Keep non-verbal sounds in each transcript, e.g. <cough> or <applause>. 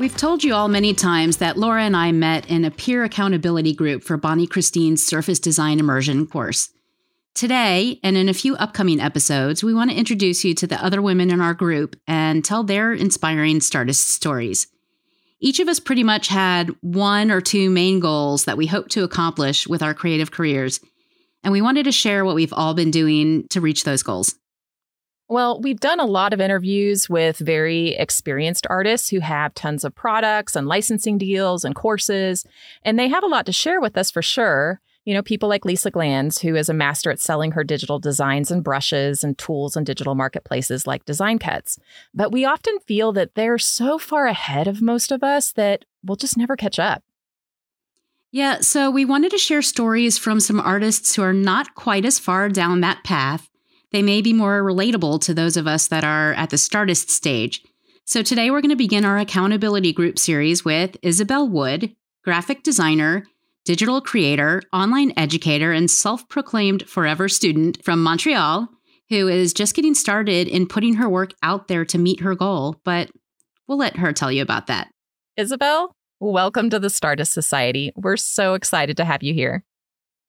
We've told you all many times that Laura and I met in a peer accountability group for Bonnie Christine's Surface Design Immersion course. Today, and in a few upcoming episodes, we want to introduce you to the other women in our group and tell their inspiring Stardust stories. Each of us pretty much had one or two main goals that we hope to accomplish with our creative careers, and we wanted to share what we've all been doing to reach those goals. Well, we've done a lot of interviews with very experienced artists who have tons of products and licensing deals and courses, and they have a lot to share with us for sure. You know, people like Lisa Glanz, who is a master at selling her digital designs and brushes and tools in digital marketplaces like Design Cuts. But we often feel that they're so far ahead of most of us that we'll just never catch up. Yeah, so we wanted to share stories from some artists who are not quite as far down that path they may be more relatable to those of us that are at the Stardust stage. So today we're going to begin our accountability group series with Isabel Wood, graphic designer, digital creator, online educator, and self proclaimed forever student from Montreal, who is just getting started in putting her work out there to meet her goal. But we'll let her tell you about that. Isabel, welcome to the Stardust Society. We're so excited to have you here.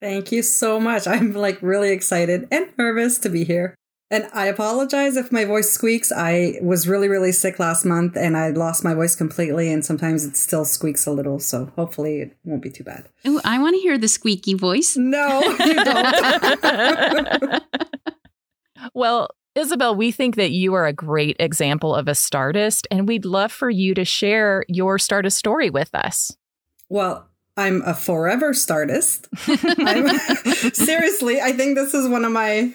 Thank you so much. <laughs> I'm like really excited and nervous to be here. And I apologize if my voice squeaks. I was really, really sick last month and I lost my voice completely. And sometimes it still squeaks a little. So hopefully it won't be too bad. Ooh, I want to hear the squeaky voice. No, <laughs> you don't. <laughs> well, Isabel, we think that you are a great example of a Stardust, and we'd love for you to share your Stardust story with us. Well, I'm a forever Stardust. <laughs> seriously, I think this is one of my.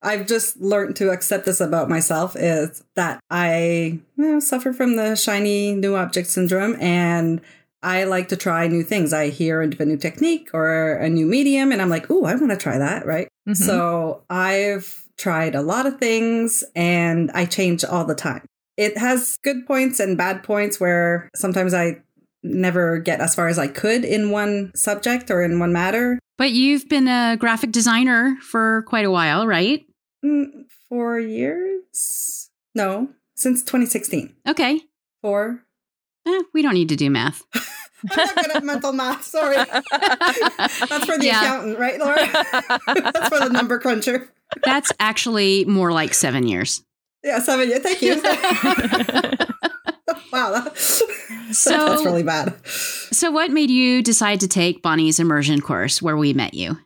I've just learned to accept this about myself is that I you know, suffer from the shiny new object syndrome and I like to try new things. I hear of a new technique or a new medium and I'm like, oh, I want to try that, right? Mm-hmm. So I've tried a lot of things and I change all the time. It has good points and bad points where sometimes I never get as far as I could in one subject or in one matter. But you've been a graphic designer for quite a while, right? Mm, four years? No, since 2016. Okay. Four. Eh, we don't need to do math. <laughs> I'm not good at mental math. Sorry. <laughs> That's for the yeah. accountant, right, Laura? <laughs> That's for the number cruncher. That's actually more like seven years. Yeah, seven years. Thank you. Wow. <laughs> so that's really bad. So, what made you decide to take Bonnie's immersion course where we met you?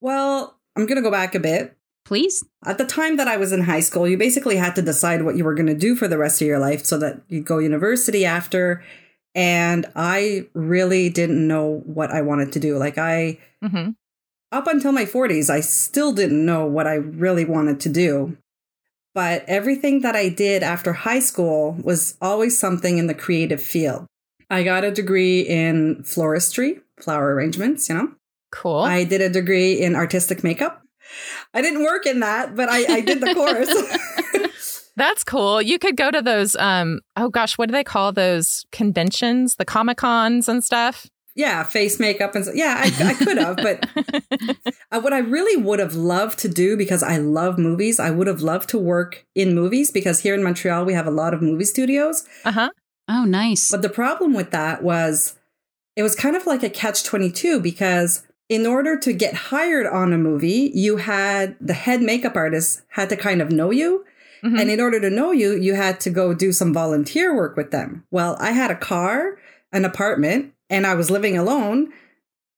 Well, I'm going to go back a bit. Please. At the time that I was in high school, you basically had to decide what you were going to do for the rest of your life so that you'd go university after. And I really didn't know what I wanted to do. Like, I, mm-hmm. up until my 40s, I still didn't know what I really wanted to do. But everything that I did after high school was always something in the creative field. I got a degree in floristry, flower arrangements, you know. Cool. I did a degree in artistic makeup. I didn't work in that, but I, I did the <laughs> course. <laughs> That's cool. You could go to those um oh gosh, what do they call those conventions, the Comic Cons and stuff? Yeah, face makeup and so, yeah, I, I could have, but <laughs> uh, what I really would have loved to do because I love movies, I would have loved to work in movies because here in Montreal we have a lot of movie studios. Uh huh. Oh, nice. But the problem with that was it was kind of like a catch twenty two because in order to get hired on a movie, you had the head makeup artist had to kind of know you. Mm-hmm. And in order to know you, you had to go do some volunteer work with them. Well, I had a car, an apartment, and I was living alone,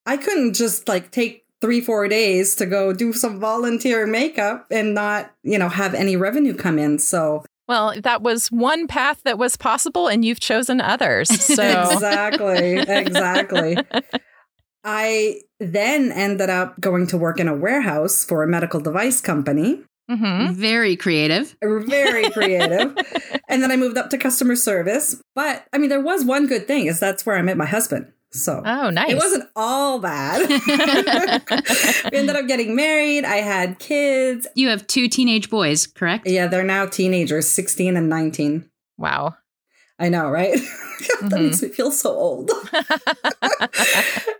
I couldn't just like take three, four days to go do some volunteer makeup and not, you know, have any revenue come in. So well, that was one path that was possible, and you've chosen others. <laughs> So exactly, exactly. <laughs> I then ended up going to work in a warehouse for a medical device company. Mm-hmm. Very creative. <laughs> Very creative. <laughs> and then I moved up to customer service. But I mean, there was one good thing is that's where I met my husband. So Oh, nice. it wasn't all bad. <laughs> we ended up getting married. I had kids. You have two teenage boys, correct? Yeah, they're now teenagers, 16 and 19. wow. I know, right? that Mhm. makes me feel so old.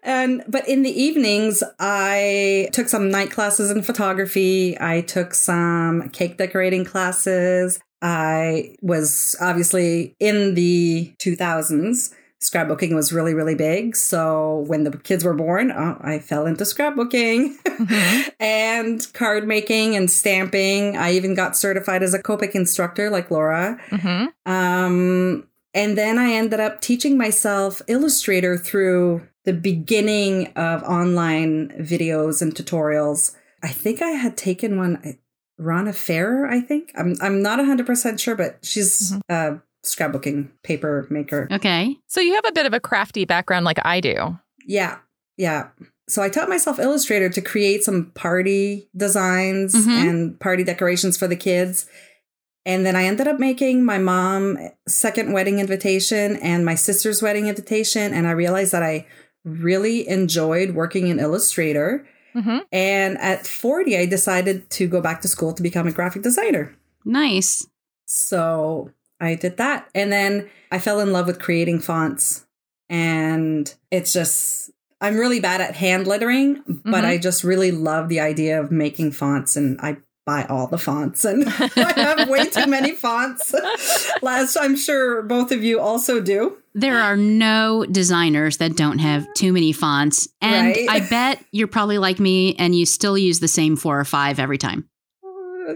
and but in the evenings, I took some night classes in photography. I took some cake decorating classes. I was obviously in the 2000s. Scrapbooking was really, really big. So when the kids were born, oh, I fell into scrapbooking Mhm. <laughs> and card making and stamping. I even got certified as a Copic instructor, like Laura. Mhm. Um, and then I ended up teaching myself Illustrator through the beginning of online videos and tutorials. I think I had taken one, Rhonna Farrer, I think. I'm, I'm not 100% sure, but she's a scrapbooking paper maker. Okay. So you have a bit of a crafty background like I do. Yeah, yeah. So I taught myself Illustrator to create some party designs Mhm. and party decorations for the kids. And then I ended up making my mom second wedding invitation and my sister's wedding invitation. And I realized that I really enjoyed working in Illustrator. Mm-hmm. And at 40, I decided to go back to school to become a graphic designer. Nice. So I did that. And then I fell in love with creating fonts. And it's just, I'm really bad at hand lettering, but Mhm. I just really love the idea of making fonts. And I buy all the fonts. And <laughs> I have way too <laughs> many fonts. Last, I'm sure both of you also do. There are no designers that don't have too many fonts. And Right. I bet you're probably like me and you still use the same four or five every time.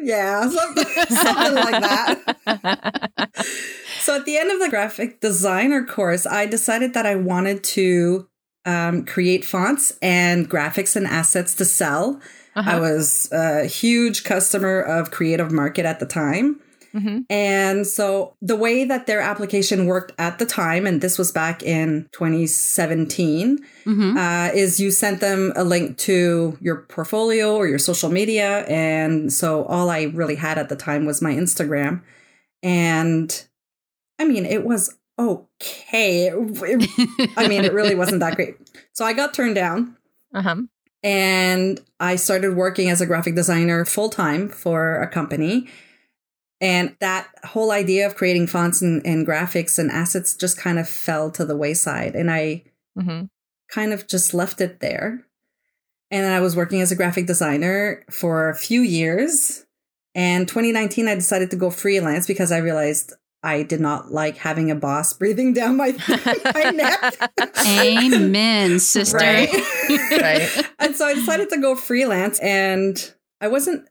Yeah, <laughs> something, something like that. <laughs> So at the end of the graphic designer course, I decided that I wanted to um, create fonts and graphics and assets to sell. Uh-huh. I was a huge customer of Creative Market at the time. Mhm. And so the way that their application worked at the time, and this was back in 2017, hmm uh, is you sent them a link to your portfolio or your social media. And so all I really had at the time was my Instagram. And I mean, it was okay. It- it- <laughs> I mean, it really wasn't that great. So I got turned down Uh-huh. and I started working as a graphic designer full time for a company. And that whole idea of creating fonts and, and graphics and assets just kind of fell to the wayside. And I hmm kind of just left it there. And then I was working as a graphic designer for a few years. And 2019, I decided to go freelance because I realized I did not like having a boss breathing down my, <laughs> my neck. Amen, sister. Right. <laughs> Right. <laughs> and so I decided to go freelance and I wasn't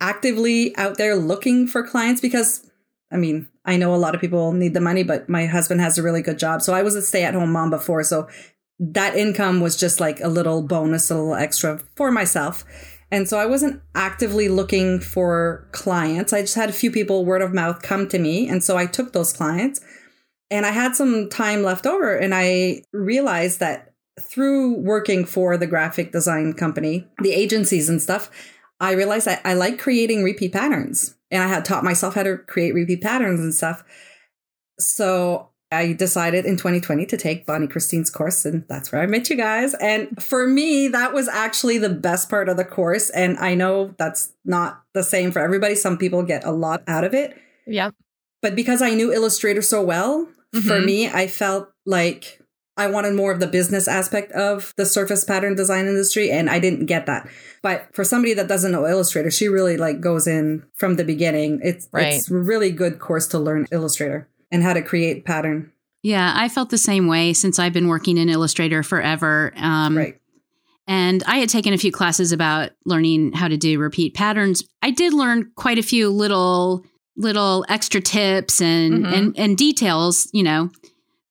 actively out there looking for clients because I mean, I know a lot of people need the money, but my husband has a really good job. So I was a stay at home mom before. So that income was just like a little bonus, a little extra for myself. And so I wasn't actively looking for clients. I just had a few people word of mouth come to me. And so I took those clients and I had some time left over and I realized that through working for the graphic design company, the agencies and stuff, I realized that I like creating repeat patterns. And I had taught myself how to create repeat patterns and stuff. So I decided in 2020 to take Bonnie Christine's course, and that's where I met you guys. And for me, that was actually the best part of the course. And I know that's not the same for everybody. Some people get a lot out of it. Yeah. But because I knew Illustrator so well, for Mhm. me, I felt like I wanted more of the business aspect of the surface pattern design industry, and I didn't get that. But for somebody that doesn't know Illustrator, she really like goes in from the beginning. It's Right. it's a really good course to learn Illustrator and how to create pattern. Yeah, I felt the same way since I've been working in Illustrator forever. Um, right. And I had taken a few classes about learning how to do repeat patterns. I did learn quite a few little little extra tips and Mhm. and, and details, you know.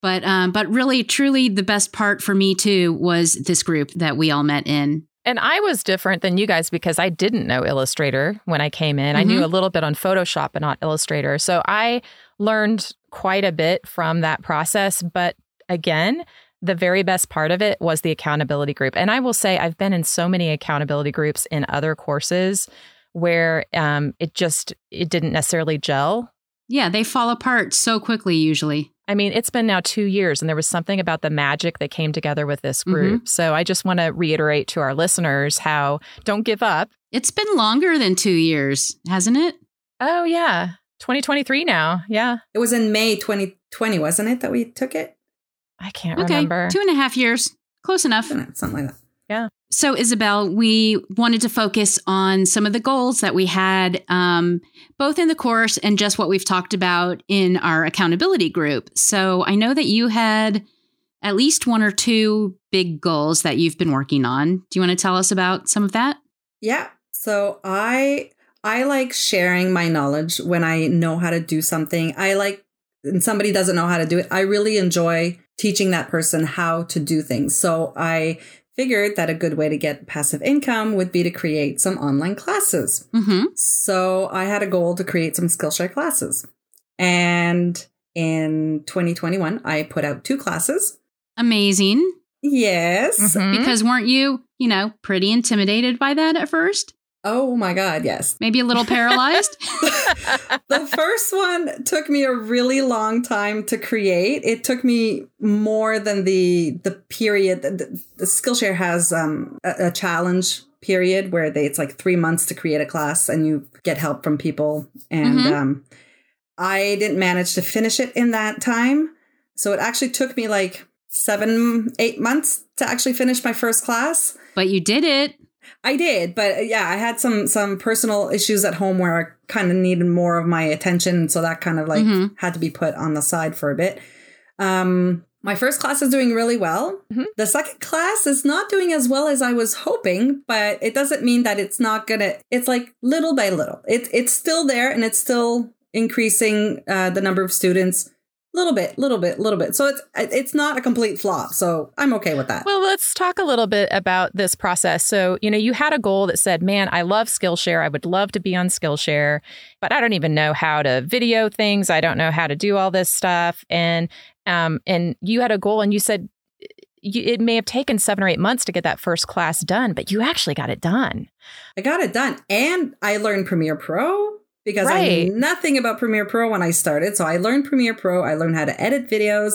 But um, but really, truly, the best part for me too was this group that we all met in. And I was different than you guys because I didn't know Illustrator when I came in. I knew Mhm. a little bit on Photoshop, but not Illustrator. So I learned quite a bit from that process. But again, the very best part of it was the accountability group. And I will say, I've been in so many accountability groups in other courses where um, it just it didn't necessarily gel. Yeah, they fall apart so quickly usually. I mean, it's been now two years, and there was something about the magic that came together with this mm-hmm. group. So I just want to reiterate to our listeners how don't give up. It's been longer than two years, hasn't it? Oh, yeah. 2023 now. Yeah. It was in May 2020, wasn't it, that we took it? I can't Okay, remember. two and a half years. Close enough. Something like that. So, Isabel, we wanted to focus on some of the goals that we had, um, both in the course and just what we've talked about in our accountability group. So, I know that you had at least one or two big goals that you've been working on. Do you want to tell us about some of that? Yeah. So I I like sharing my knowledge when I know how to do something. I like and somebody doesn't know how to do it. I really enjoy teaching that person how to do things. So I figured that a good way to get passive income would be to create some online classes. Mm-hmm. So I had a goal to create some Skillshare classes. And in 2021, I put out two classes. Amazing. Yes. Mhm. Because weren't you, you know, pretty intimidated by that at first? Oh my God, yes. Maybe a little paralyzed? <laughs> the first one took me a really long time to create. It took me more than the the period. The, the Skillshare has um, a, a challenge period where they it's like three months to create a class, and you get help from people. And Mhm. um, I didn't manage to finish it in that time, so it actually took me like seven, eight months to actually finish my first class. but you did it. I did, but uh, yeah, I had some some personal issues at home where I kind of needed more of my attention, so that kind of like Mhm. had to be put on the side for a bit. Um, my first class is doing really well. Mhm. The second class is not doing as well as I was hoping, but it doesn't mean that it's not gonna. It's like little by little. It it's still there, and it's still increasing uh, the number of students. Little bit, little bit, little bit. So it's it's not a complete flop. So I'm okay with that. Well, let's talk a little bit about this process. So, you know, you had a goal that said, man, I love Skillshare. I would love to be on Skillshare, but I don't even know how to video things. I don't know how to do all this stuff. And, um, and you had a goal and you said it may have taken seven or eight months to get that first class done, but you actually got it done. I got it done. And I learned Premiere Pro because I knew nothing about Premiere Pro when I started. So I learned Premiere Pro. I learned how to edit videos.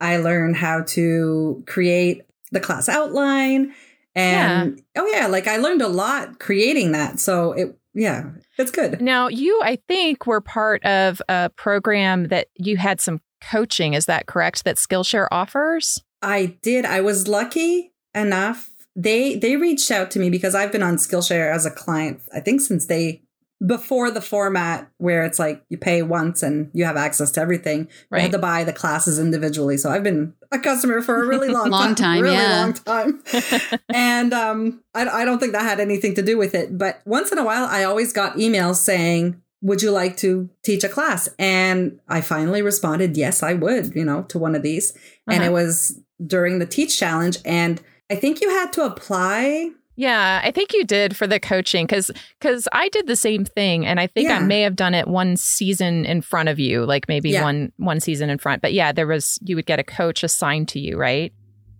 I learned how to create the class outline. And oh, yeah, like I learned a lot creating that. So it, yeah, it's good. Now, you, I think, were part of a program that you had some coaching. Is that correct? That Skillshare offers? I did. I was lucky enough. They they reached out to me because I've been on Skillshare as a client. I think since they before the format where it's like you pay once and you have access to everything. You Right. have to buy the classes individually. So I've been a customer for a really <laughs> long, time. Long time, really yeah. long time. <laughs> and um, I, I don't think that had anything to do with it. But once in a while, I always got emails saying, "Would you like to teach a class?" And I finally responded, "Yes, I would." You know, to one of these, and Uh-huh. it was during the Teach Challenge, and I think you had to apply. Yeah, I think you did for the coaching because because I did the same thing, and I think I may have done it one season in front of you, like maybe Yeah. one one season in front. But yeah, there was you would get a coach assigned to you, right?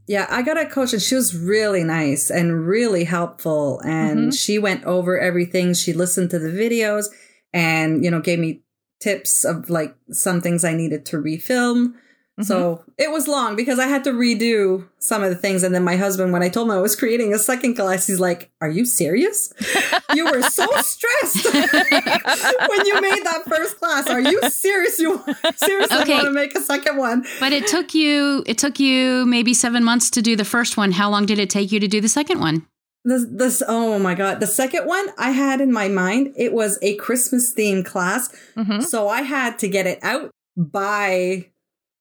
Yeah, I got a coach and she was really nice and really helpful. And Mhm. she went over everything. She listened to the videos and, you know, gave me tips of like some things I needed to refilm. So it was long because I had to redo some of the things. And then my husband, when I told him I was creating a second class, he's like, Are you serious? you were so <laughs> stressed <laughs> when you made that first class. Are you serious? You <laughs> seriously Okay. want to make a second one? But it took you it took you maybe 7 months to do the first one. How long did it take you to do the second one? This, this, oh my God. The second one I had in my mind, it was a Christmas themed class. Mhm. So I had to get it out by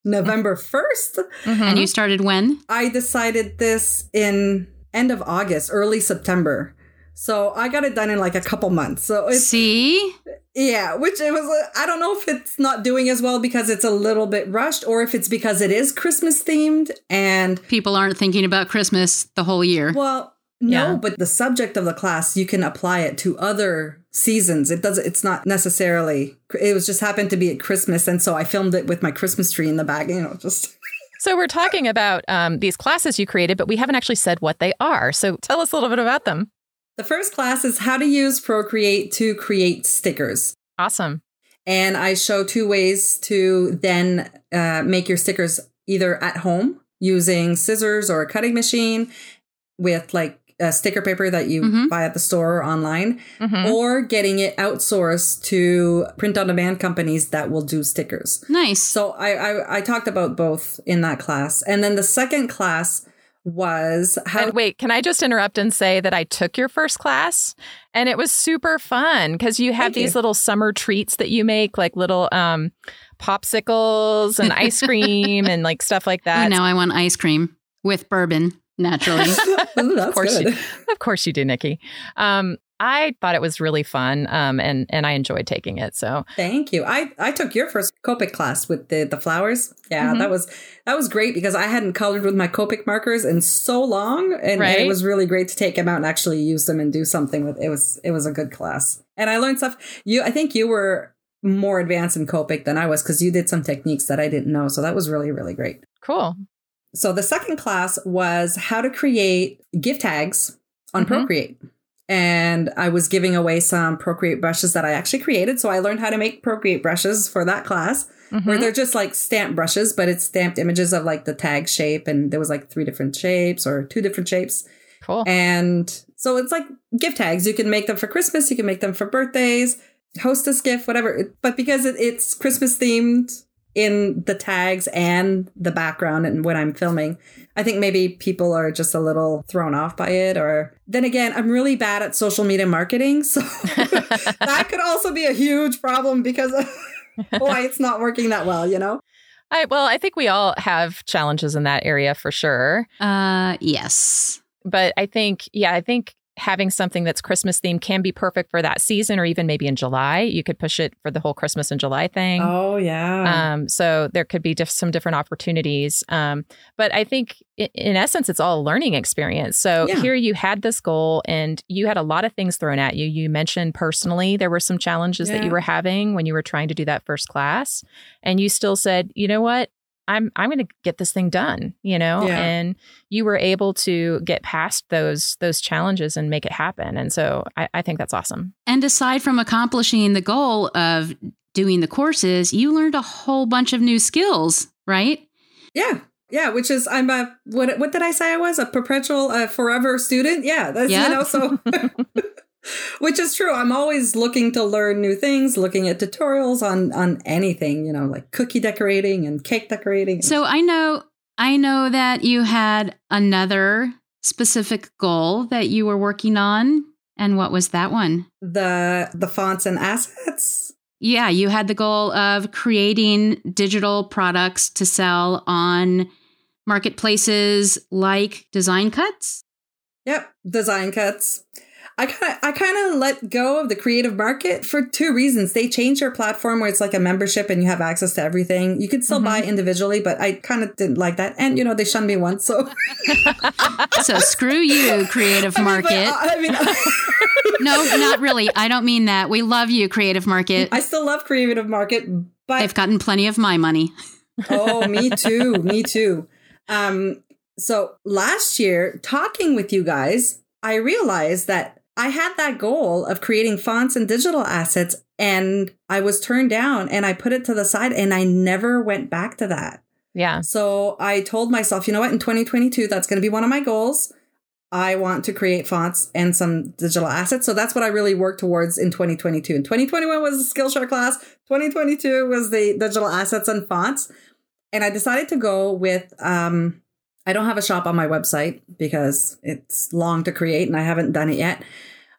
November 1st. Mhm. And you started when? I decided this in end of August, early September. So I got it done in like a couple months. So it's, See? yeah, which it was, I don't know if it's not doing as well because it's a little bit rushed or if it's because it is Christmas themed and People aren't thinking about Christmas the whole year. Well, no, Yeah. but the subject of the class you can apply it to other seasons. It does it's not necessarily it was just happened to be at Christmas and so I filmed it with my Christmas tree in the back, you know, just <laughs> So we're talking about um, these classes you created, but we haven't actually said what they are. So tell us a little bit about them. The first class is how to use Procreate to create stickers. Awesome. And I show two ways to then uh, make your stickers either at home using scissors or a cutting machine with like a sticker paper that you Mhm. buy at the store or online, Mhm. or getting it outsourced to print on demand companies that will do stickers. Nice. So I, I I talked about both in that class, and then the second class was how And wait, can I just interrupt and say that I took your first class and it was super fun because you have Thank these you. little summer treats that you make, like little um, popsicles and ice cream and like stuff like <laughs> that. now I want ice cream with bourbon, naturally. <laughs> Ooh, of course you, <laughs> of course you do, Nikki. Um, I thought it was really fun, um, and and I enjoyed taking it. So Thank you. I I took your first Copic class with the the flowers. Yeah, Mhm. that was that was great because I hadn't colored with my Copic markers in so long, and, and it was really great to take them out and actually use them and do something with. It was it was a good class, and I learned stuff. You, I think you were more advanced in Copic than I was because you did some techniques that I didn't know. So that was really really great. cool. So the second class was how to create gift tags on Mhm. Procreate. And I was giving away some Procreate brushes that I actually created. So I learned how to make Procreate brushes for that class, where Mhm. they're just like stamp brushes, but it's stamped images of like the tag shape. And there was like three different shapes or two different shapes. Cool. And so it's like gift tags. You can make them for Christmas, you can make them for birthdays, hostess gift, whatever. But because it, it's Christmas themed in the tags and the background and when I'm filming, I think maybe people are just a little thrown off by it. Or then again, I'm really bad at social media marketing. So <laughs> that could also be a huge problem because <laughs> why it's not working that well, you know? I, well, I think we all have challenges in that area for sure. Uh, yes. But I think, yeah, I think having something that's Christmas themed can be perfect for that season or even maybe in July. You could push it for the whole Christmas and July thing. Oh, yeah. Um, so there could be diff- some different opportunities. Um, but I think i- in essence, it's all a learning experience. So Yeah. here you had this goal and you had a lot of things thrown at you. You mentioned personally there were some challenges that you were having when you were trying to do that first class. And you still said, you know what? I'm I'm going to get this thing done, you know, Yeah. and you were able to get past those those challenges and make it happen. And so I, I think that's awesome. And aside from accomplishing the goal of doing the courses, you learned a whole bunch of new skills, right? Yeah. Yeah, which is I'm a what what did I say I was a perpetual uh, forever student? Yeah, that's Yeah. you know so <laughs> <laughs> which is true. I'm always looking to learn new things, looking at tutorials on on anything, you know, like cookie decorating and cake decorating. So I know I know that you had another specific goal that you were working on. And what was that one? the the fonts and assets. Yeah, you had the goal of creating digital products to sell on marketplaces like Design Cuts. Yep, design cuts. I kind of I kind of let go of the creative market for two reasons. They changed their platform where it's like a membership and you have access to everything. You could still buy individually, but I kind of didn't like that. And you know, they shunned me once, so <laughs> So screw you, creative <laughs> I mean, but, market. uh, I mean, <laughs> No, not really. I don't mean that. We love you, creative market. I still love creative market, but They've gotten plenty of my money. oh, me too, me too. Um, so last year, talking with you guys, I realized that I had that goal of creating fonts and digital assets, and I was turned down, and I put it to the side, and I never went back to that. Yeah. So I told myself, you know what, in 2022, that's going to be one of my goals. I want to create fonts and some digital assets. So that's what I really worked towards in 2022. And 2021 was the Skillshare class. 2022 was the digital assets and fonts. And I decided to go with, um, I don't have a shop on my website because it's long to create and I haven't done it yet.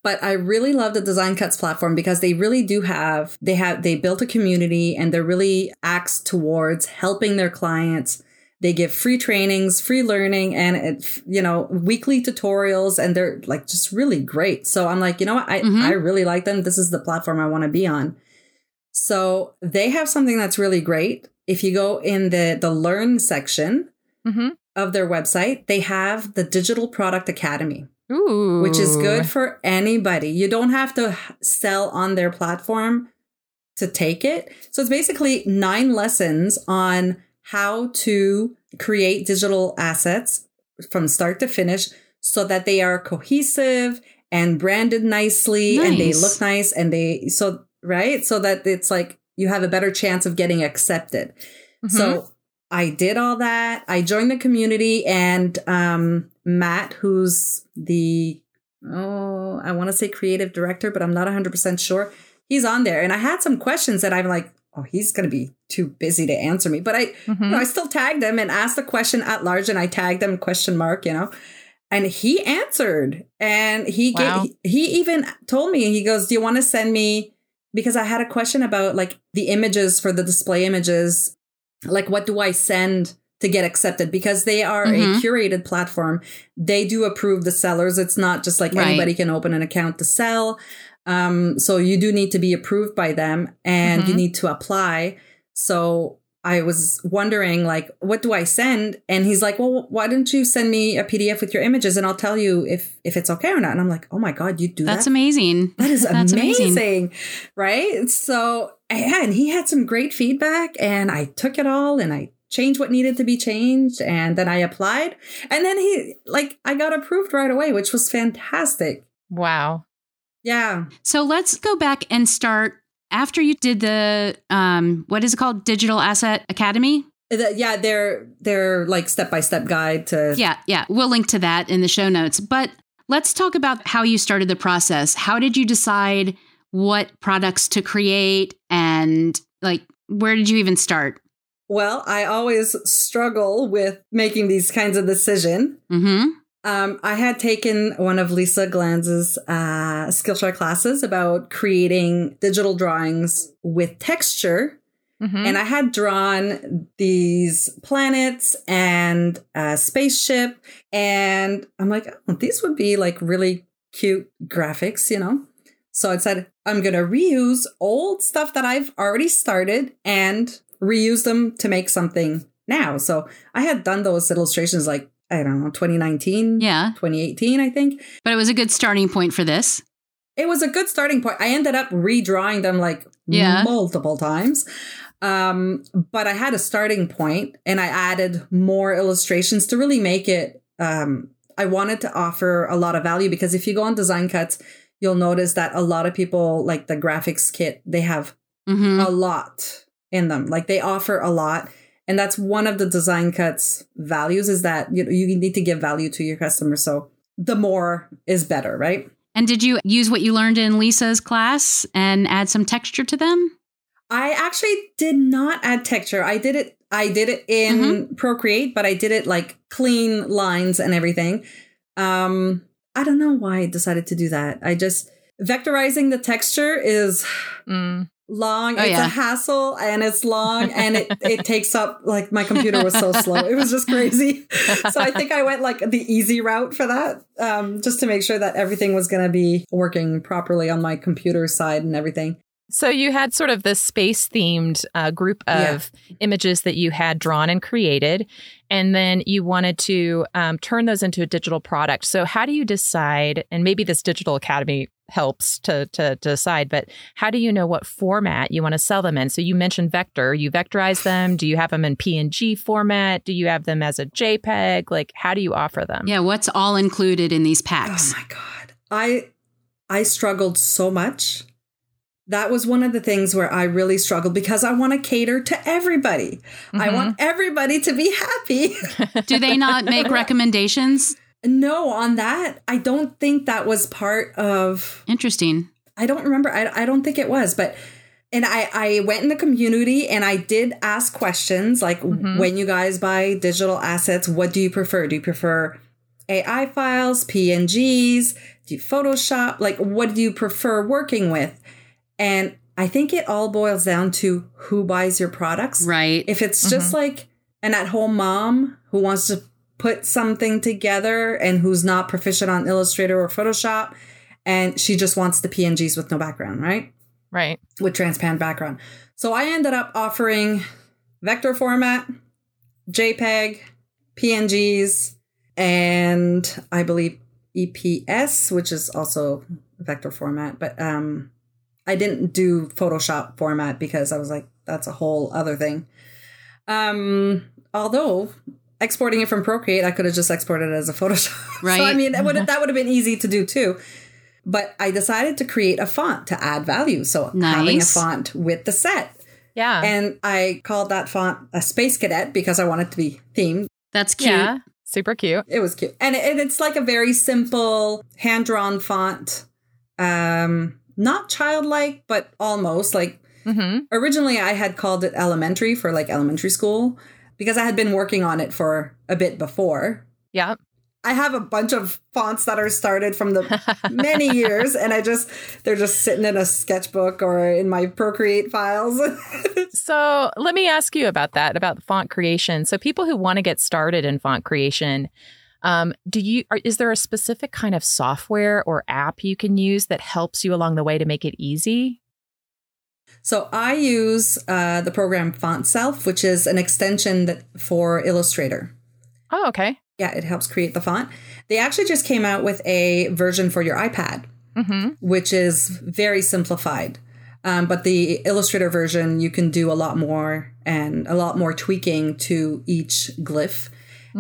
But I really love the Design Cuts platform because they really do have, they have, they built a community and they're really acts towards helping their clients. They give free trainings, free learning, and it, you know, weekly tutorials, and they're like just really great. So I'm like, you know what? I, Mhm. I really like them. This is the platform I want to be on. So they have something that's really great. If you go in the the learn section hmm of their website, they have the Digital Product Academy, Ooh. which is good for anybody. You don't have to sell on their platform to take it. So it's basically nine lessons on how to create digital assets from start to finish so that they are cohesive and branded nicely and they look nice and they so right so that it's like you have a better chance of getting accepted. Mhm. So I did all that. I joined the community and um Matt who's the oh, I want to say creative director, but I'm not 100% sure. He's on there and I had some questions that I'm like, oh, he's going to be too busy to answer me. But I Mhm. you know, I still tagged him and asked the question at large and I tagged him question mark, you know. And he answered and he Wow. gave, he even told me he goes, "Do you want to send me because I had a question about like the images for the display images, like what do I send to get accepted because they are Mhm. a curated platform. They do approve the sellers. It's not just like Right. anybody can open an account to sell. Um, so you do need to be approved by them and you Mhm. need to apply. So I was wondering, like, what do I send? And he's like, well, why don't you send me a PDF with your images and I'll tell you if if it's okay or not. And I'm like, oh my god, you do That's that? amazing. That is <laughs> That's amazing, amazing. right? So, yeah, and he had some great feedback, and I took it all and I changed what needed to be changed, and then I applied, and then he, like, I got approved right away, which was fantastic. Wow. Yeah, So let's go back and start after you did the um what is it called? Digital Asset Academy? The- yeah, they're they're like step by step guide to Yeah, yeah. We'll link to that in the show notes. But let's talk about how you started the process. How did you decide what products to create and like where did you even start? Well, I always struggle with making these kinds of decision. Mhm. Um, I had taken one of Lisa Glanz's uh, Skillshare classes about creating digital drawings with texture. Mhm. And I had drawn these planets and a spaceship. And I'm like, oh, these would be like really cute graphics, you know? So I said, I'm going to reuse old stuff that I've already started and reuse them to make something now. So I had done those illustrations like, I don't know, 2019, Yeah. 2018, I think. But it was a good starting point for this. It was a good starting point. I ended up redrawing them like Yeah. multiple times. Um, but I had a starting point and I added more illustrations to really make it. Um, I wanted to offer a lot of value because if you go on design cuts, you'll notice that a lot of people like the graphics kit, they have Mhm. a lot in them. Like they offer a lot. And that's one of the design cuts values is that you, you need to give value to your customers. So the more is better, right? And did you use what you learned in Lisa's class and add some texture to them? I actually did not add texture. I did it. I did it in Procreate, but I did it like clean lines and everything. Um, I don't know why I decided to do that. I just vectorizing the texture is Mm. long. Oh, it's yeah. a hassle and it's long and it <laughs> it takes up like my computer was so slow. It was just crazy. <laughs> So I think I went like the easy route for that, um, just to make sure that everything was going to be working properly on my computer side and everything. So you had sort of this space themed uh, group Yeah. of images that you had drawn and created, and then you wanted to um, turn those into a digital product. So how do you decide? And maybe this digital academy helps to, to to decide. But how do you know what format you want to sell them in? So you mentioned vector. You vectorize them. Do you have them in PNG format? Do you have them as a JPEG? Like how do you offer them? Yeah, what's all included in these packs? Oh packs? my god. I I struggled so much. That was one of the things where I really struggled because I want to cater to everybody. I Mhm. want everybody to be happy. <laughs> Do they not make recommendations? no, on that, I don't think that was part of Interesting. I don't remember. I, I don't think it was, but and I I went in the community and I did ask questions like Mhm. when you guys buy digital assets, what do you prefer? Do you prefer AI files, PNGs, do you Photoshop? Like what do you prefer working with? And I think it all boils down to who buys your products. Right. If it's just like an at-home mom who wants to put something together and who's not proficient on Illustrator or Photoshop and she just wants the PNGs with no background, right? Right. With transparent background. So I ended up offering vector format, JPEG, PNGs, and I believe EPS, which is also vector format, but um I didn't do Photoshop format because I was like that's a whole other thing. Um although exporting it from Procreate, I could have just exported it as a Photoshop. <laughs> so I mean, that <laughs> would that would have been easy to do too. but I decided to create a font to add value. So having a font with the set. Yeah. And I called that font a Space Cadet because I wanted to be themed. That's cute. yeah. Super cute. It was cute. And it, it's like a very simple hand drawn font. Um, not childlike, but almost like hmm originally I had called it elementary for like elementary school because I had been working on it for a bit before. Yeah. I have a bunch of fonts that are started from the <laughs> many years and I just they're just sitting in a sketchbook or in my Procreate files. <laughs> So let me ask you about that, about font creation. So people who want to get started in font creation, um, do you are, is there a specific kind of software or app you can use that helps you along the way to make it easy? so I use uh, the program Fontself, which is an extension that for Illustrator. Oh, okay. Yeah, it helps create the font. They actually just came out with a version for your iPad, hmm which is very simplified. Um, but the Illustrator version, you can do a lot more and a lot more tweaking to each glyph.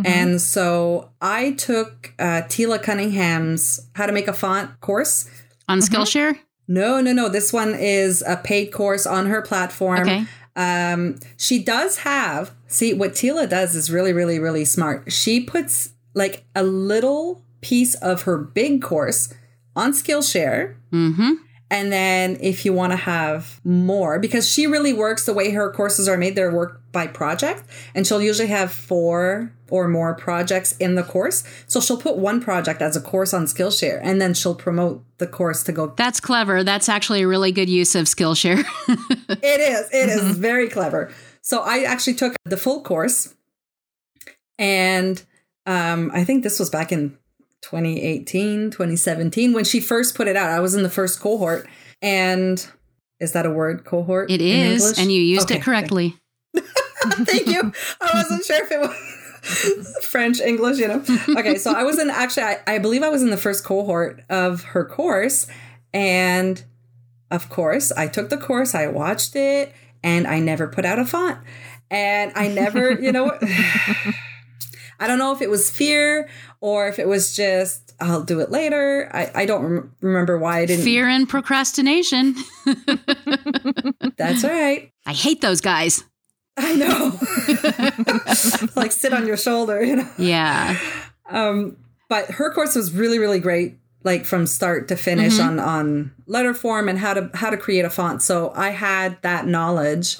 And so I took uh, Teela Cunningham's How to Make a Font course. On Skillshare? No, no, no. This one is a paid course on her platform. Okay. Um, she does have, see, what Teela does is really, really, really smart. She puts like a little piece of her big course on Skillshare. Mm-hmm. And then if you want to have more, because she really works the way her courses are made, they're worked by project. And she'll usually have four or more projects in the course. So she'll put one project as a course on Skillshare and then she'll promote the course to go. That's clever. That's actually a really good use of Skillshare. <laughs> It is, it is very clever. So I actually took the full course and um, I think this was back in 2018, 2017 when she first put it out. I was in the first cohort and is that a word cohort? it is, English? and you used Okay, it correctly. <laughs> Thank you. I wasn't sure if it was <laughs> French, English, you know. Okay, so I was in actually, I, I believe I was in the first cohort of her course. And of course, I took the course, I watched it, and I never put out a font. And I never, you know, <laughs> I don't know if it was fear or if it was just, I'll do it later. I, I don't rem- remember why I didn't. Fear and procrastination. <laughs> That's right. I hate those guys. I know. <laughs> like sit on your shoulder, you know. Yeah. Um, but her course was really, really great, like from start to finish Mm-hmm. on on letter form and how to how to create a font. So I had that knowledge.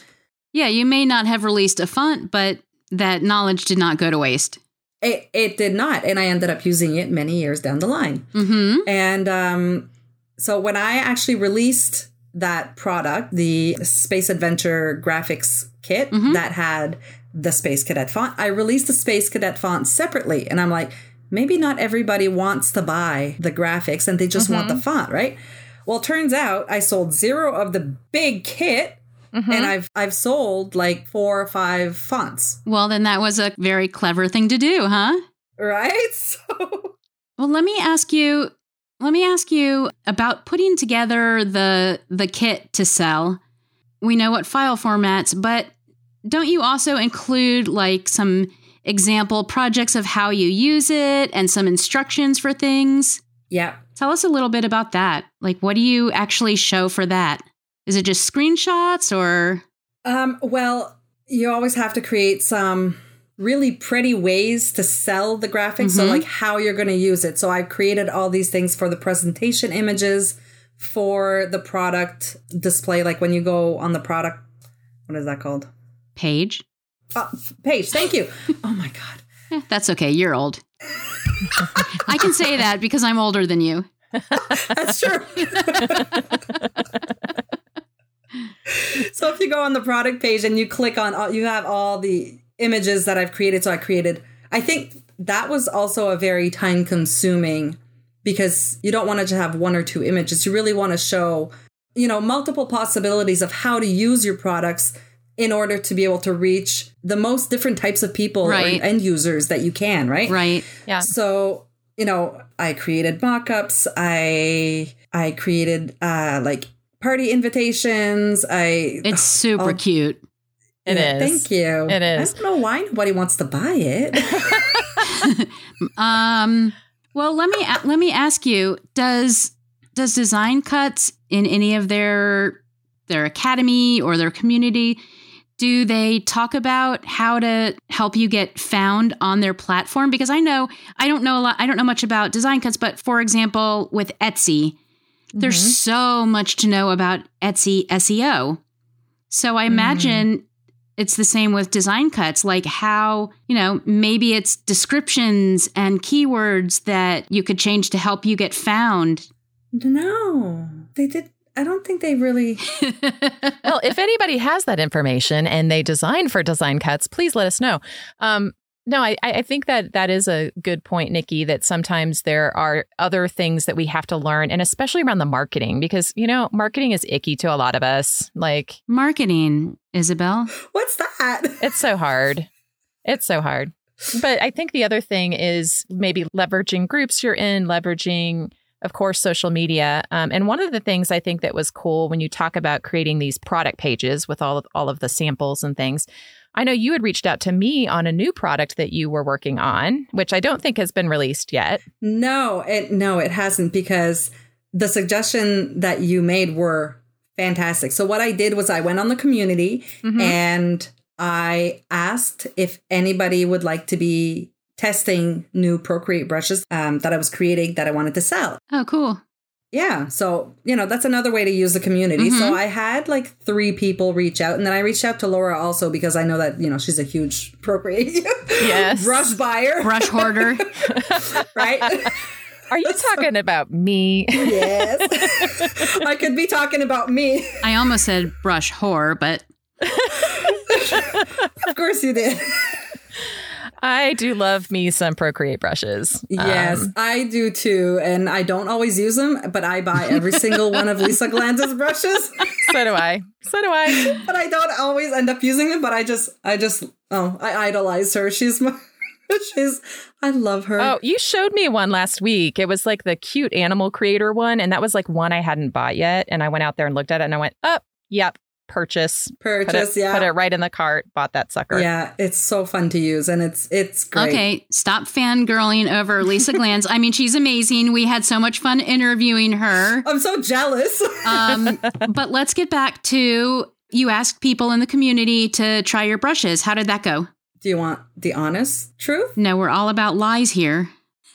Yeah, you may not have released a font, but that knowledge did not go to waste. It it did not, and I ended up using it many years down the line. Mm-hmm. And um, so when I actually released that product, the Space Adventure graphics kit Mhm. that had the Space Cadet font, I released the Space Cadet font separately. And I'm like, maybe not everybody wants to buy the graphics and they just want the font, right? Well, turns out I sold zero of the big kit. Mm-hmm. And I've I've sold like four or five fonts, Well, then that was a very clever thing to do, huh? right? <laughs> So Well, let me ask you let me ask you about putting together the the kit to sell. We know what file formats, but don't you also include like some example projects of how you use it and some instructions for things? yeah, Tell us a little bit about that. Like what do you actually show for that? Is it just screenshots or Um, well, you always have to create some really pretty ways to sell the graphics. So, Mhm. like how you're going to use it. So, I've created all these things for the presentation images, for the product display. Like when you go on the product, what is that called? page? Uh, page. Thank you. <laughs> oh my God. Eh, that's okay. You're old. I can say that because I'm older than you. <laughs> That's true. <laughs> <laughs> so if you go on the product page and you click on all, you have all the images that I've created. So I created, I think that was also a very time consuming because you don't want to just have one or two images. You really want to show, you know, multiple possibilities of how to use your products in order to be able to reach the most different types of people Right. or end users that you can, right? Right. Yeah. So, you know, I created mock-ups. I I created uh like party invitations. I It's super Oh. cute. It Yeah, is. Thank you. It is. I don't know why nobody wants to buy it. <laughs> Um well, let me let me ask you, does does Design Cuts in any of their their academy or their community do they talk about how to help you get found on their platform because i know i don't know a lot i don't know much about design cuts but for example with etsy mm-hmm. there's so much to know about etsy seo so i mm-hmm. imagine it's the same with design cuts like how you know maybe it's descriptions and keywords that you could change to help you get found no they did I don't think they really. <laughs> well, if anybody has that information and they design for design cuts, please let us know. Um, no, I, I think that that is a good point, Nikki, that sometimes there are other things that we have to learn, and especially around the marketing, because, you know, marketing is icky to a lot of us. Like, marketing, Isabel. <laughs> What's that? It's so hard. It's so hard. But I think the other thing is maybe leveraging groups you're in, leveraging of course, social media. Um, and one of the things I think that was cool when you talk about creating these product pages with all of, all of the samples and things, I know you had reached out to me on a new product that you were working on, which I don't think has been released yet. No, it no, it hasn't because the suggestion that you made were fantastic. So what I did was I went on the community mm-hmm. and I asked if anybody would like to be testing new Procreate brushes um, that I was creating that I wanted to sell. Oh, cool. Yeah. So, you know, that's another way to use the community. Mm-hmm. So I had like three people reach out. And then I reached out to Laura also because I know that, you know, she's a huge <laughs> Procreate yes. brush buyer, brush hoarder. <laughs> right. <laughs> Are you talking so, about me? yes. I could be talking about me. I almost said brush whore, but. of course you did. I do love me some Procreate brushes. Yes, um, I do too. And I don't always use them, but I buy every single one of Lisa Glanz's brushes. <laughs> so do I. So do I. but I don't always end up using them, but I just, I just, oh, I idolize her. She's my. <laughs> She's, I love her. Oh, you showed me one last week. It was like the cute animal creator one, and that was like one I hadn't bought yet. And I went out there and looked at it, and I went, "Up, oh, yep, purchase. Purchase, put it, yeah. Put it right in the cart, bought that sucker. Yeah, it's so fun to use and it's it's great. Okay, stop fangirling over Lisa Glanz. I mean, she's amazing. We had so much fun interviewing her. <laughs> I'm so jealous. <laughs> um, but let's get back to you asked people in the community to try your brushes. How did that go? Do you want the honest truth? No, we're all about lies here. <laughs>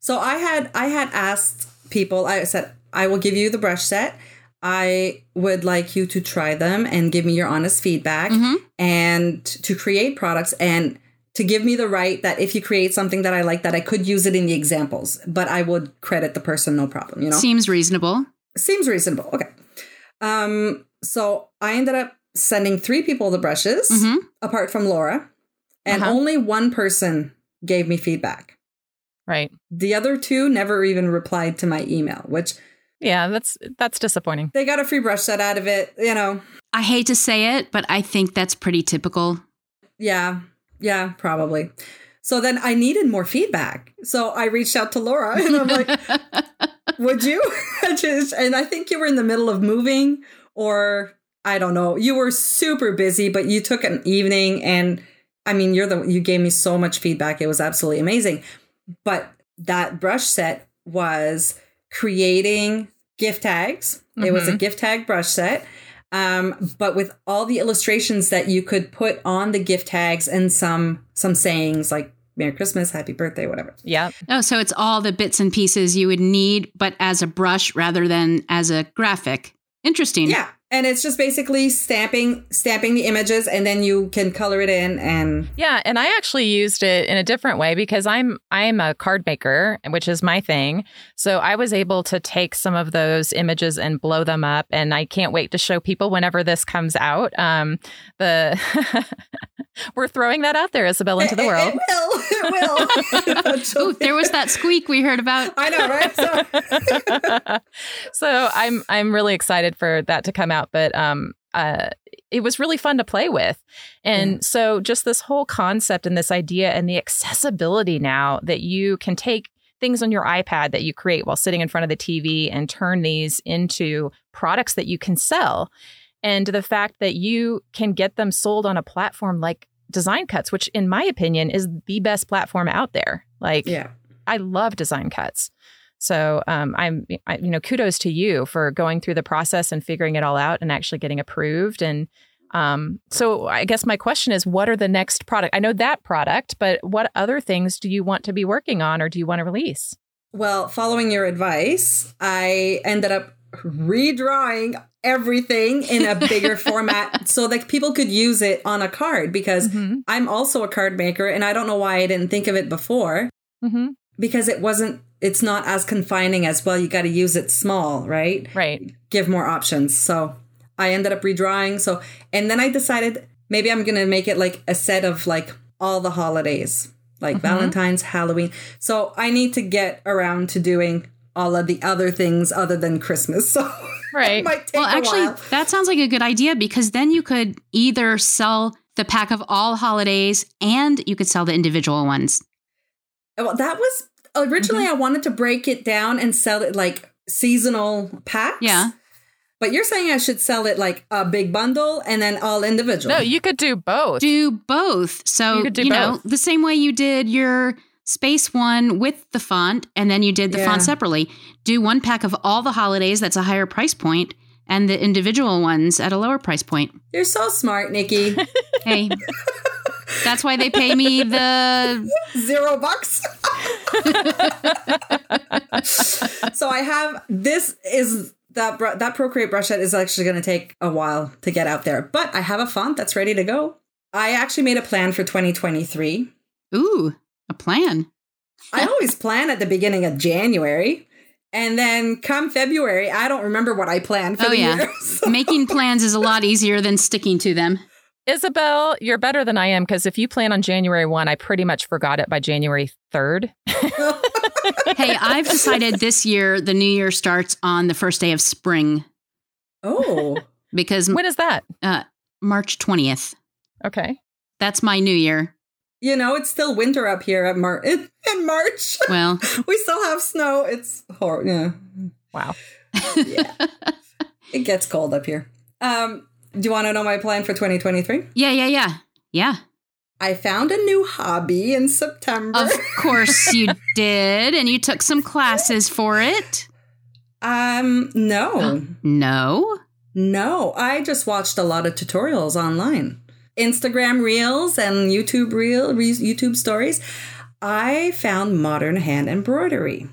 so I had I had asked people, I said, I will give you the brush set I would like you to try them and give me your honest feedback mm-hmm. and to create products and to give me the right that if you create something that I like that I could use it in the examples, but I would credit the person no problem, you know? Seems reasonable. Seems reasonable. Okay. Um so I ended up sending three people the brushes mm-hmm. apart from Laura and uh-huh. only one person gave me feedback. Right. The other two never even replied to my email, which yeah, that's that's disappointing. They got a free brush set out of it, you know. I hate to say it, but I think that's pretty typical. Yeah. Yeah, probably. So then I needed more feedback. So I reached out to Laura <laughs> and I'm like, <laughs> would you? <laughs> and I think you were in the middle of moving or I don't know. You were super busy, but you took an evening and I mean, you're the you gave me so much feedback. It was absolutely amazing. But that brush set was creating gift tags. Mm-hmm. It was a mm-hmm. gift tag brush set. Um, but with all the illustrations that you could put on the gift tags and some some sayings like Merry Christmas, Happy Birthday, whatever. Yeah. Oh, so it's all the bits and pieces you would need, but as a brush rather than as a graphic. Interesting. Yeah and it's just basically stamping stamping the images and then you can color it in and yeah and i actually used it in a different way because i'm i'm a card maker which is my thing. So i was able to take some of those images and blow them up and i can't wait to show people whenever this comes out. Um the <laughs> we're throwing that out there isabel into the world. it, will it will <laughs> Ooh, there was that squeak we heard about. I know right? So, <laughs> so i'm i'm really excited for that to come out out, but um, uh, it was really fun to play with. And yeah. so, just this whole concept and this idea and the accessibility now that you can take things on your iPad that you create while sitting in front of the TV and turn these into products that you can sell. And the fact that you can get them sold on a platform like Design Cuts, which, in my opinion, is the best platform out there. Like, yeah. I love Design Cuts. So um, I'm, I, you know, kudos to you for going through the process and figuring it all out and actually getting approved. And um, so I guess my question is, what are the next product? I know that product, but what other things do you want to be working on or do you want to release? Well, following your advice, I ended up redrawing everything in a bigger <laughs> format so that people could use it on a card because mm-hmm. I'm also a card maker and I don't know why I didn't think of it before. Mm-hmm. Because it wasn't, it's not as confining as, well, you got to use it small, right? Right. Give more options. So I ended up redrawing. So, and then I decided maybe I'm going to make it like a set of like all the holidays, like mm-hmm. Valentine's, Halloween. So I need to get around to doing all of the other things other than Christmas. <laughs> So right. well, actually, while. that sounds like a good idea because then you could either sell the pack of all holidays and you could sell the individual ones. Well, that was originally mm-hmm. I wanted to break it down and sell it like seasonal packs. Yeah. But you're saying I should sell it like a big bundle and then all individual. No, you could do both. Do both. So, you, you know, the same way you did your space one with the font and then you did the yeah. font separately. Do one pack of all the holidays that's a higher price point and the individual ones at a lower price point. You're so smart, Nikki. <laughs> hey. <laughs> That's why they pay me the <laughs> zero bucks. <laughs> so I have this is that that Procreate brush set is actually going to take a while to get out there, but I have a font that's ready to go. I actually made a plan for 2023. Ooh. A plan. I always plan at the beginning of January. And then come February, I don't remember what I planned for oh, the yeah. year. <laughs> So. Making plans is a lot easier than sticking to them. Isabel, you're better than I am because if you plan on January 1, I pretty much forgot it by January 3rd. <laughs> hey, I've decided this year the new year starts on the first day of spring. Oh. <laughs> because when is that? Uh, March 20th. Okay. That's my new year. You know, it's still winter up here at Mar- in, <laughs> in March. Well, we still have snow. It's horrible. Yeah. Wow. yeah. it gets cold up here. Um, do you want to know my plan for 2023? Yeah, yeah, yeah. Yeah. I found a new hobby in September. Of course you <laughs> did, and you took some classes for it. Um, no. <gasps> no? No, I just watched a lot of tutorials online. Instagram reels and YouTube reel YouTube stories, I found modern hand embroidery.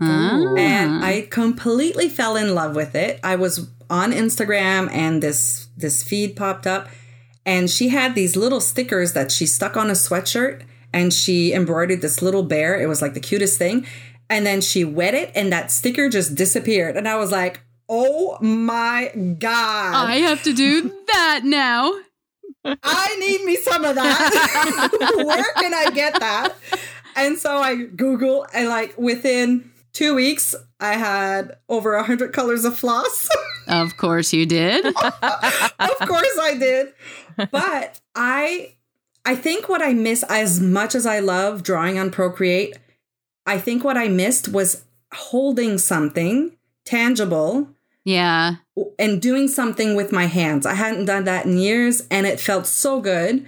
Ah. And I completely fell in love with it. I was on Instagram and this this feed popped up and she had these little stickers that she stuck on a sweatshirt and she embroidered this little bear. It was like the cutest thing. And then she wet it and that sticker just disappeared. And I was like, "Oh my god. I have to do that now." I need me some of that. <laughs> Where can I get that? And so I Google and like within two weeks, I had over a hundred colors of floss. <laughs> of course you did. <laughs> of course I did. But I I think what I miss as much as I love drawing on Procreate, I think what I missed was holding something tangible yeah. And doing something with my hands. I hadn't done that in years and it felt so good.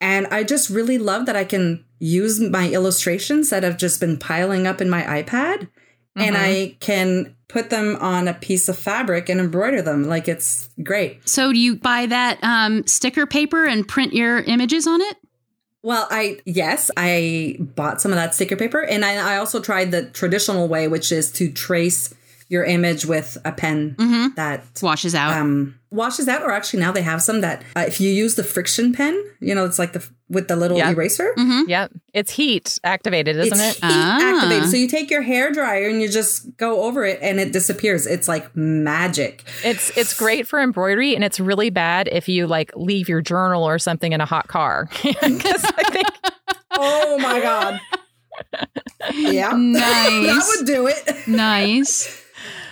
And I just really love that I can use my illustrations that have just been piling up in my iPad mm-hmm. and I can put them on a piece of fabric and embroider them. Like it's great. So do you buy that um, sticker paper and print your images on it? Well, I yes, I bought some of that sticker paper, and I, I also tried the traditional way, which is to trace your image with a pen mm-hmm. that washes out. Um, washes out, or actually now they have some that uh, if you use the friction pen, you know, it's like the with the little yep. eraser. Mm-hmm. Yep, it's heat activated, isn't it's it? Heat ah. activated. So you take your hair dryer and you just go over it, and it disappears. It's like magic. It's it's great for embroidery, and it's really bad if you like leave your journal or something in a hot car. <laughs> Because I think. <laughs> oh my god. Yeah. Nice. <laughs> that would do it. Nice.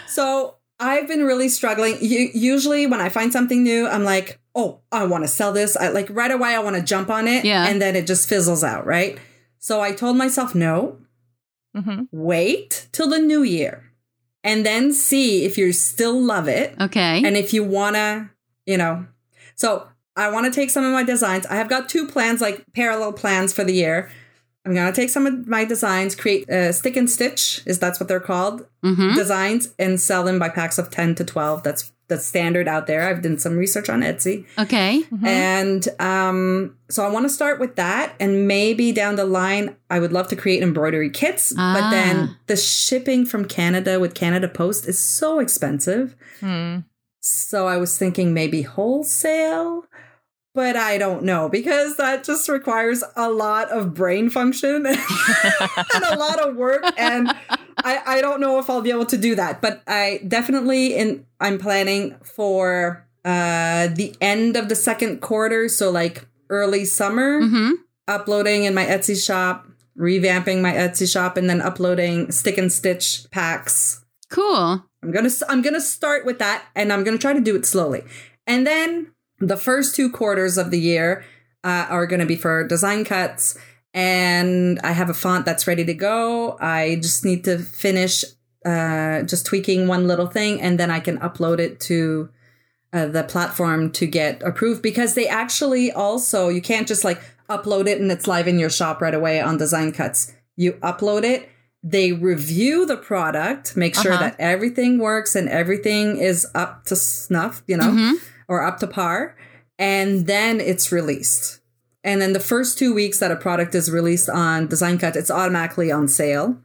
So I've been really struggling. usually, when I find something new, I'm like, oh, I want to sell this. I like right away, I want to jump on it. Yeah. And then it just fizzles out, right? So I told myself, no, mm-hmm. wait till the new year and then see if you still love it. Okay. And if you want to, you know, so I want to take some of my designs. I have got two plans, like parallel plans for the year. I'm gonna take some of my designs, create uh, stick and stitch, is that's what they're called, Mm-hmm. designs, and sell them by packs of ten to twelve. That's that's standard out there. I've done some research on Etsy, Okay. and um, so I want to start with that, and maybe down the line, I would love to create embroidery kits. But Ah. then the shipping from Canada with Canada Post is so expensive. Hmm. So I was thinking maybe wholesale, but I don't know because that just requires a lot of brain function <laughs> and a lot of work and I, I don't know if I'll be able to do that. But I definitely in I'm planning for uh the end of the second quarter, so like early summer, Mm-hmm. uploading in my Etsy shop, revamping my Etsy shop and then uploading stick and stitch packs Cool. I'm gonna I'm gonna start with that, and I'm gonna try to do it slowly. And then the first two quarters of the year uh, are gonna be for design cuts, and I have a font that's ready to go. I just need to finish uh, just tweaking one little thing, and then I can upload it to uh, the platform to get approved because they actually also you can't just like upload it and it's live in your shop right away on design cuts. You upload it they review the product, make sure Uh-huh. that everything works and everything is up to snuff, you know, Mhm. or up to par, and then it's released. And then the first two weeks that a product is released on Design Cut, it's automatically on sale,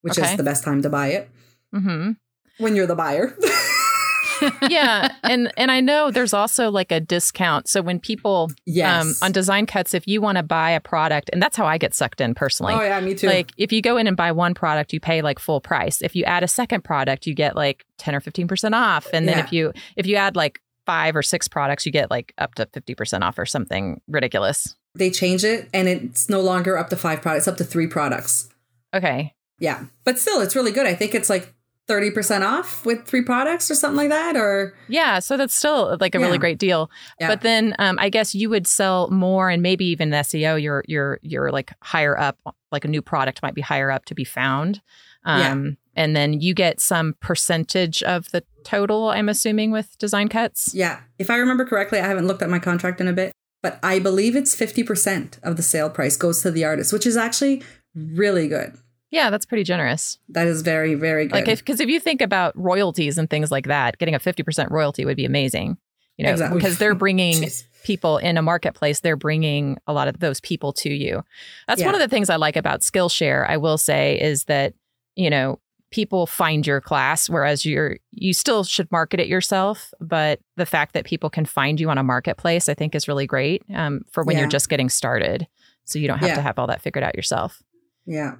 which Okay. is the best time to buy it hmm when you're the buyer. <laughs> yeah, and and I know there's also like a discount. So when people yes. um, on design cuts, if you want to buy a product, and that's how I get sucked in personally. oh yeah, me too. Like if you go in and buy one product, you pay like full price. If you add a second product, you get like 10 or 15% off. And then Yeah. if you if you add like five or six products, you get like up to 50% off or something ridiculous. they change it and it's no longer up to five products, up to three products. Okay. Yeah. But still, it's really good. I think it's like 30% off with three products or something like that. Or Yeah, so that's still like a really great deal. Yeah. But then um, I guess you would sell more, and maybe even SEO, you're you're you're like higher up, like a new product might be higher up to be found. Yeah. Um, And then you get some percentage of the total. I'm assuming with design cuts. Yeah. If I remember correctly, I haven't looked at my contract in a bit, but I believe it's 50% of the sale price goes to the artist, which is actually really good. Yeah, that's pretty generous. That is very, very good. Like, because if you think about royalties and things like that, getting a 50% royalty would be amazing. You know, Exactly. because they're <laughs> bringing people in a marketplace, they're bringing a lot of those people to you. That's one of the things I like about Skillshare. I will say is that you know people find your class, whereas you're you still should market it yourself. But the fact that people can find you on a marketplace, I think, is really great um, for when Yeah. you're just getting started. So you don't have Yeah. to have all that figured out yourself. Yeah.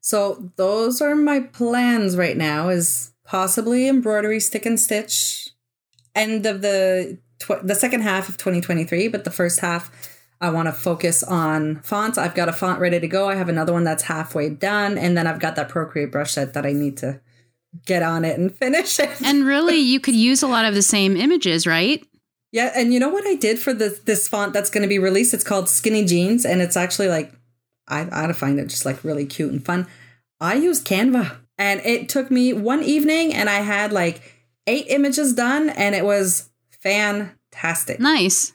So those are my plans right now is possibly embroidery stick and stitch end of the tw- the second half of 2023, but the first half I want to focus on fonts. I've got a font ready to go. I have another one that's halfway done and then I've got that Procreate brush set that I need to get on it and <laughs> finish it. And really, you could use a lot of the same images, right? Yeah, and you know what I did for this this font that's going to be released? It's called Skinny Jeans, and it's actually like I I find it just like really cute and fun. I used Canva, and it took me one evening, and I had like eight images done, and it was fantastic. Nice.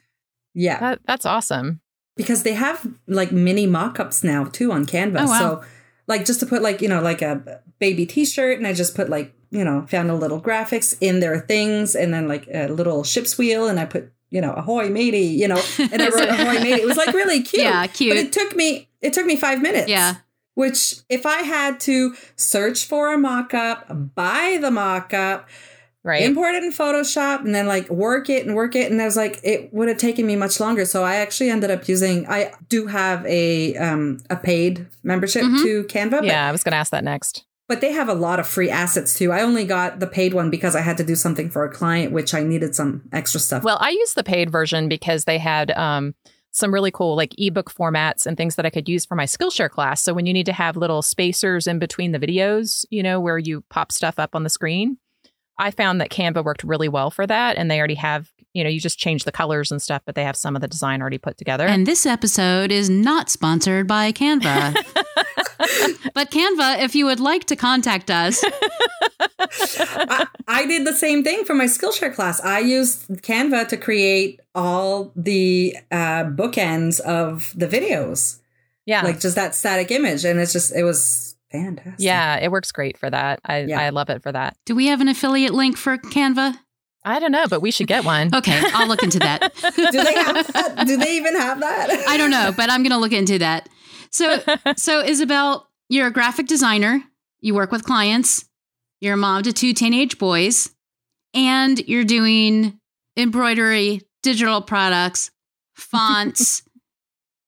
Yeah, That, that's awesome. because they have like mini mock-ups now too on Canva. Oh, wow. So like just to put like, you know, like a baby t-shirt and I just put like, you know, found a little graphics in their things and then like a little ship's wheel and I put, you know, ahoy matey, you know, <laughs> and I wrote ahoy matey. It was like really <laughs> cute. Yeah, But cute. it took me it took me 5 minutes. Yeah. Which if I had to search for a mock-up, buy the mock-up, Right. import it in Photoshop and then like work it and work it. And I was like, it would have taken me much longer. So I actually ended up using, I do have a, um, a paid membership Mhm. to Canva, but, yeah, I was going to ask that next. but they have a lot of free assets too. I only got the paid one because I had to do something for a client, which I needed some extra stuff. Well, I used the paid version because they had um, some really cool like ebook formats and things that I could use for my Skillshare class. So when you need to have little spacers in between the videos, you know, where you pop stuff up on the screen, I found that Canva worked really well for that. And they already have, you know, you just change the colors and stuff, but they have some of the design already put together. And this episode is not sponsored by Canva. <laughs> but Canva, if you would like to contact us, I, I did the same thing for my Skillshare class. I used Canva to create all the uh, bookends of the videos. Yeah. like just that static image, and it's just it was fantastic. yeah, it works great for that. I, Yeah. I love it for that. Do we have an affiliate link for Canva? I don't know, but we should get one. <laughs> Okay, I'll look into that. <laughs> Do they have that? Do they even have that? I don't know, but I'm going to look into that. So, <laughs> so Isabel, you're a graphic designer. You work with clients. You're a mom to two teenage boys, and you're doing embroidery, digital products, fonts,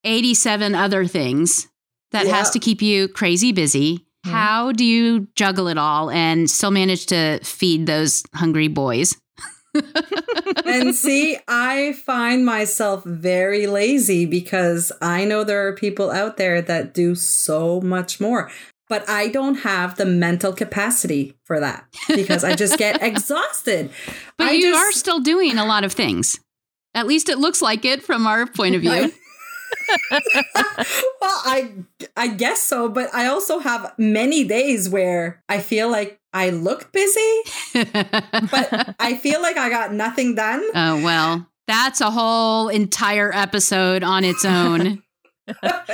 87 other things that has to keep you crazy busy. Mhm. How do you juggle it all and still manage to feed those hungry boys? <laughs> and see, I find myself very lazy because I know there are people out there that do so much more. But I don't have the mental capacity for that because I just get <laughs> exhausted. But I you just- are still doing a lot of things. At least it looks like it from our point of view. <laughs> <laughs> well, I I guess so, but I also have many days where I feel like I look busy, but <laughs> I feel like I got nothing done. oh, well, that's a whole entire episode on its own. <laughs>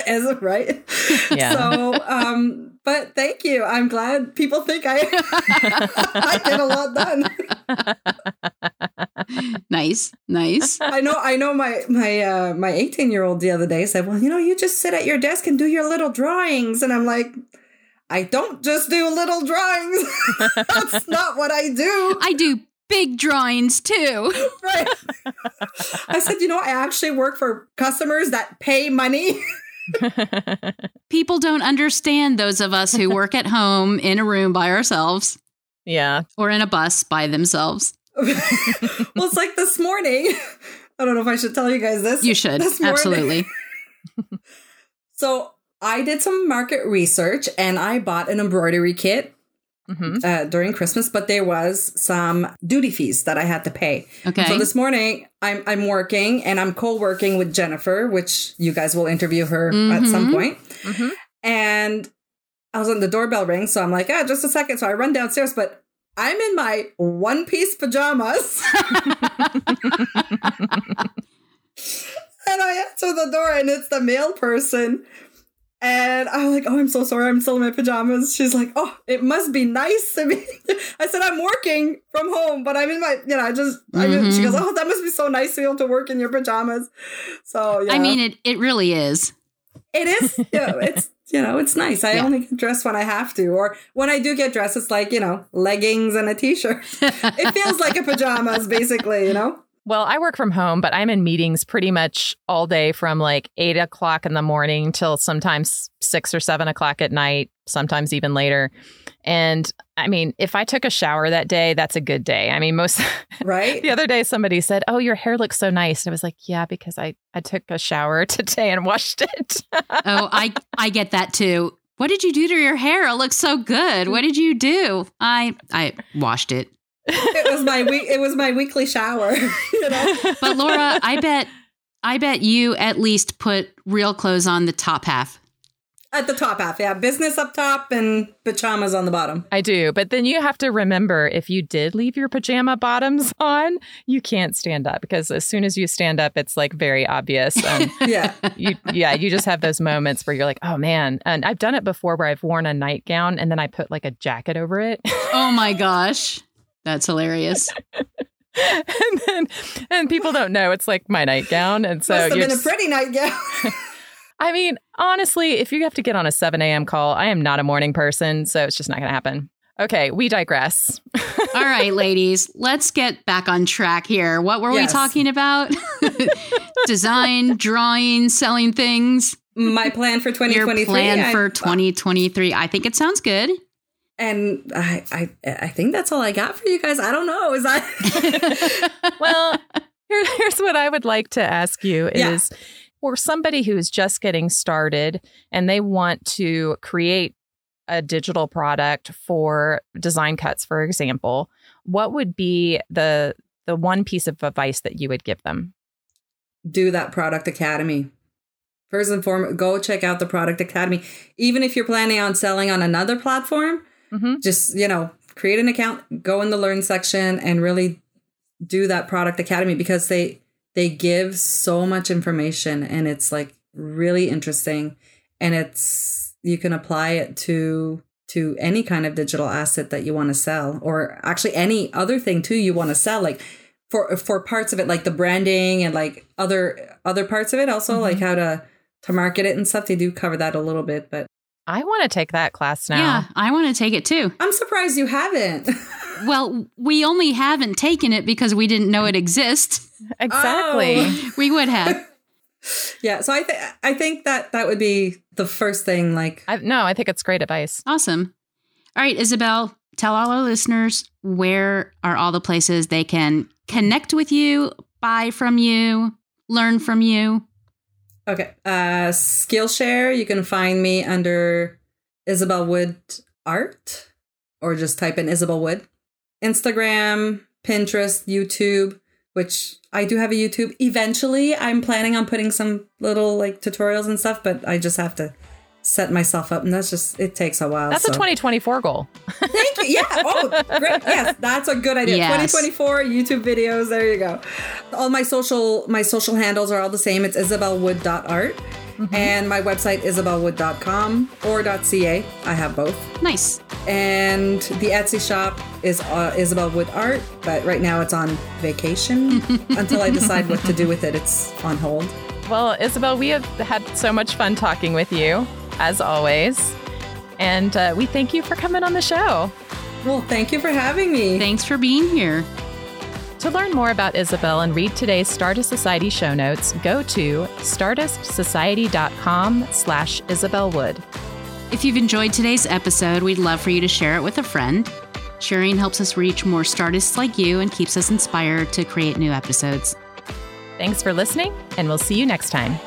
Is it right? Yeah. So, um, but thank you. I'm glad people think I <laughs> I get a lot done. <laughs> nice, nice. I know. I know. My my uh, my 18 year old the other day said, "Well, you know, you just sit at your desk and do your little drawings," and I'm like. I don't just do little drawings. <laughs> That's not what I do. I do big drawings too. Right. I said, you know, I actually work for customers that pay money. <laughs> People don't understand those of us who work at home in a room by ourselves yeah. or in a bus by themselves. <laughs> well, it's like this morning. <laughs> I don't know if I should tell you guys this. You should. This Absolutely. So I did some market research and I bought an embroidery kit hmm uh, during Christmas, but there was some duty fees that I had to pay. Okay. So this morning I'm I'm working and I'm co-working with Jennifer, which you guys will interview her at some Mhm. point. hmm And I was on the doorbell ring, so I'm like, ah, just a second. So I run downstairs, but I'm in my one piece pajamas. <laughs> <laughs> and I answer the door and it's the mail person. And I'm like, oh, I'm so sorry. I'm still in my pajamas. She's like, oh, it must be nice to be. <laughs> I said, I'm working from home, but I'm in my, you know, I just, I mean, she goes, mm-hmm. oh, that must be so nice to be able to work in your pajamas. So, yeah. I mean, it, it really is. It is. <laughs> Yeah, it's you know, it's nice. I Yeah. only get dressed when I have to, or when I do get dressed, it's like you know, leggings and a t-shirt. <laughs> It feels like a pajamas, basically. You know. Well, I work from home, but I'm in meetings pretty much all day from like eight o'clock in the morning till sometimes six or seven o'clock at night, sometimes even later. And I mean, if I took a shower that day, that's a good day. I mean, most <laughs> Right. the other day somebody said, "Oh, your hair looks so nice," and I was like, "Yeah, because I I took a shower <laughs> today and washed it." <laughs> Oh, I I get that too. What did you do to your hair? It looks so good. What did you do? I I washed it. It was my week. It was my weekly shower. <laughs> You know. But Laura, I bet I bet you at least put real clothes on the top half. At the top half, yeah, business up top and pajamas on the bottom. I do, but then you have to remember if you did leave your pajama bottoms <laughs> on, you can't stand up because as soon as you stand up, it's like very obvious. Um, and <laughs> Yeah. you, yeah, you just have those moments where you're like, oh man. And I've done it before where I've worn a nightgown and then I put like a jacket over it. Oh my gosh. That's hilarious. <laughs> and then, and people don't know it's like my nightgown. And so Must have you're been a pretty nightgown. <laughs> <laughs> I mean, honestly, if you have to get on a 7 a.m. call, I am not a morning person. So it's just not going to happen. Okay, we digress. All right, ladies, let's get back on track here. What were we talking about? Design, drawing, selling things. my plan for Your 2023. plan I- for 2023. I think it sounds good. And I, I, I think that's all I got for you guys. I don't know. Is that? <laughs> well, here, here's what I would like to ask you Yeah. is for somebody who's just getting started and they want to create a digital product for design cuts, for example, what would be the the one piece of advice that you would give them? do that product academy. First and foremost, go check out the product academy. Even if you're planning on selling on another platform, Mm-hmm. just, you know, create an account, go in the learn section and really do that product academy because they they give so much information and it's like really interesting and it's you can apply it to to any kind of digital asset that you want to sell or actually any other thing too you want to sell like for for parts of it like the branding and like other other parts of it also mm-hmm. like how to to market it and stuff they do cover that a little bit but I want to take that class now. Yeah, I want to take it too. I'm surprised you haven't. <laughs> well, we only haven't taken it because we didn't know it exists. Exactly. Oh. <laughs> We would have. <laughs> yeah, so I think I think that that would be the first thing like I, No, I think it's great advice. Awesome. All right, Isabel, tell all our listeners where are all the places they can connect with you, buy from you, learn from you. Okay. Uh Skillshare, you can find me under Isabel Wood Art or just type in Isabel Wood. Instagram, Pinterest, YouTube, which I do have a YouTube. Eventually, I'm planning on putting some little like tutorials and stuff, but I just have to set myself up and that's just it takes a while that's so. a 2024 goal thank you yeah oh great yes that's a good idea yes. 2024 youtube videos there you go all my social my social handles are all the same it's isabelwood.art Mm-hmm. And my website, isabelwood.com or .ca. I have both. Nice. And the Etsy shop is uh, Isabel Wood Art, but right now it's on vacation <laughs> until I decide what to do with it. It's on hold. Well, Isabel, we have had so much fun talking with you as always. And uh, we thank you for coming on the show. Well, thank you for having me. Thanks for being here. To learn more about Isabel and read today's Stardust Society show notes, go to stardustsociety.com slash Isabel Wood. If you've enjoyed today's episode, we'd love for you to share it with a friend. Sharing helps us reach more Stardists like you and keeps us inspired to create new episodes. Thanks for listening, and we'll see you next time.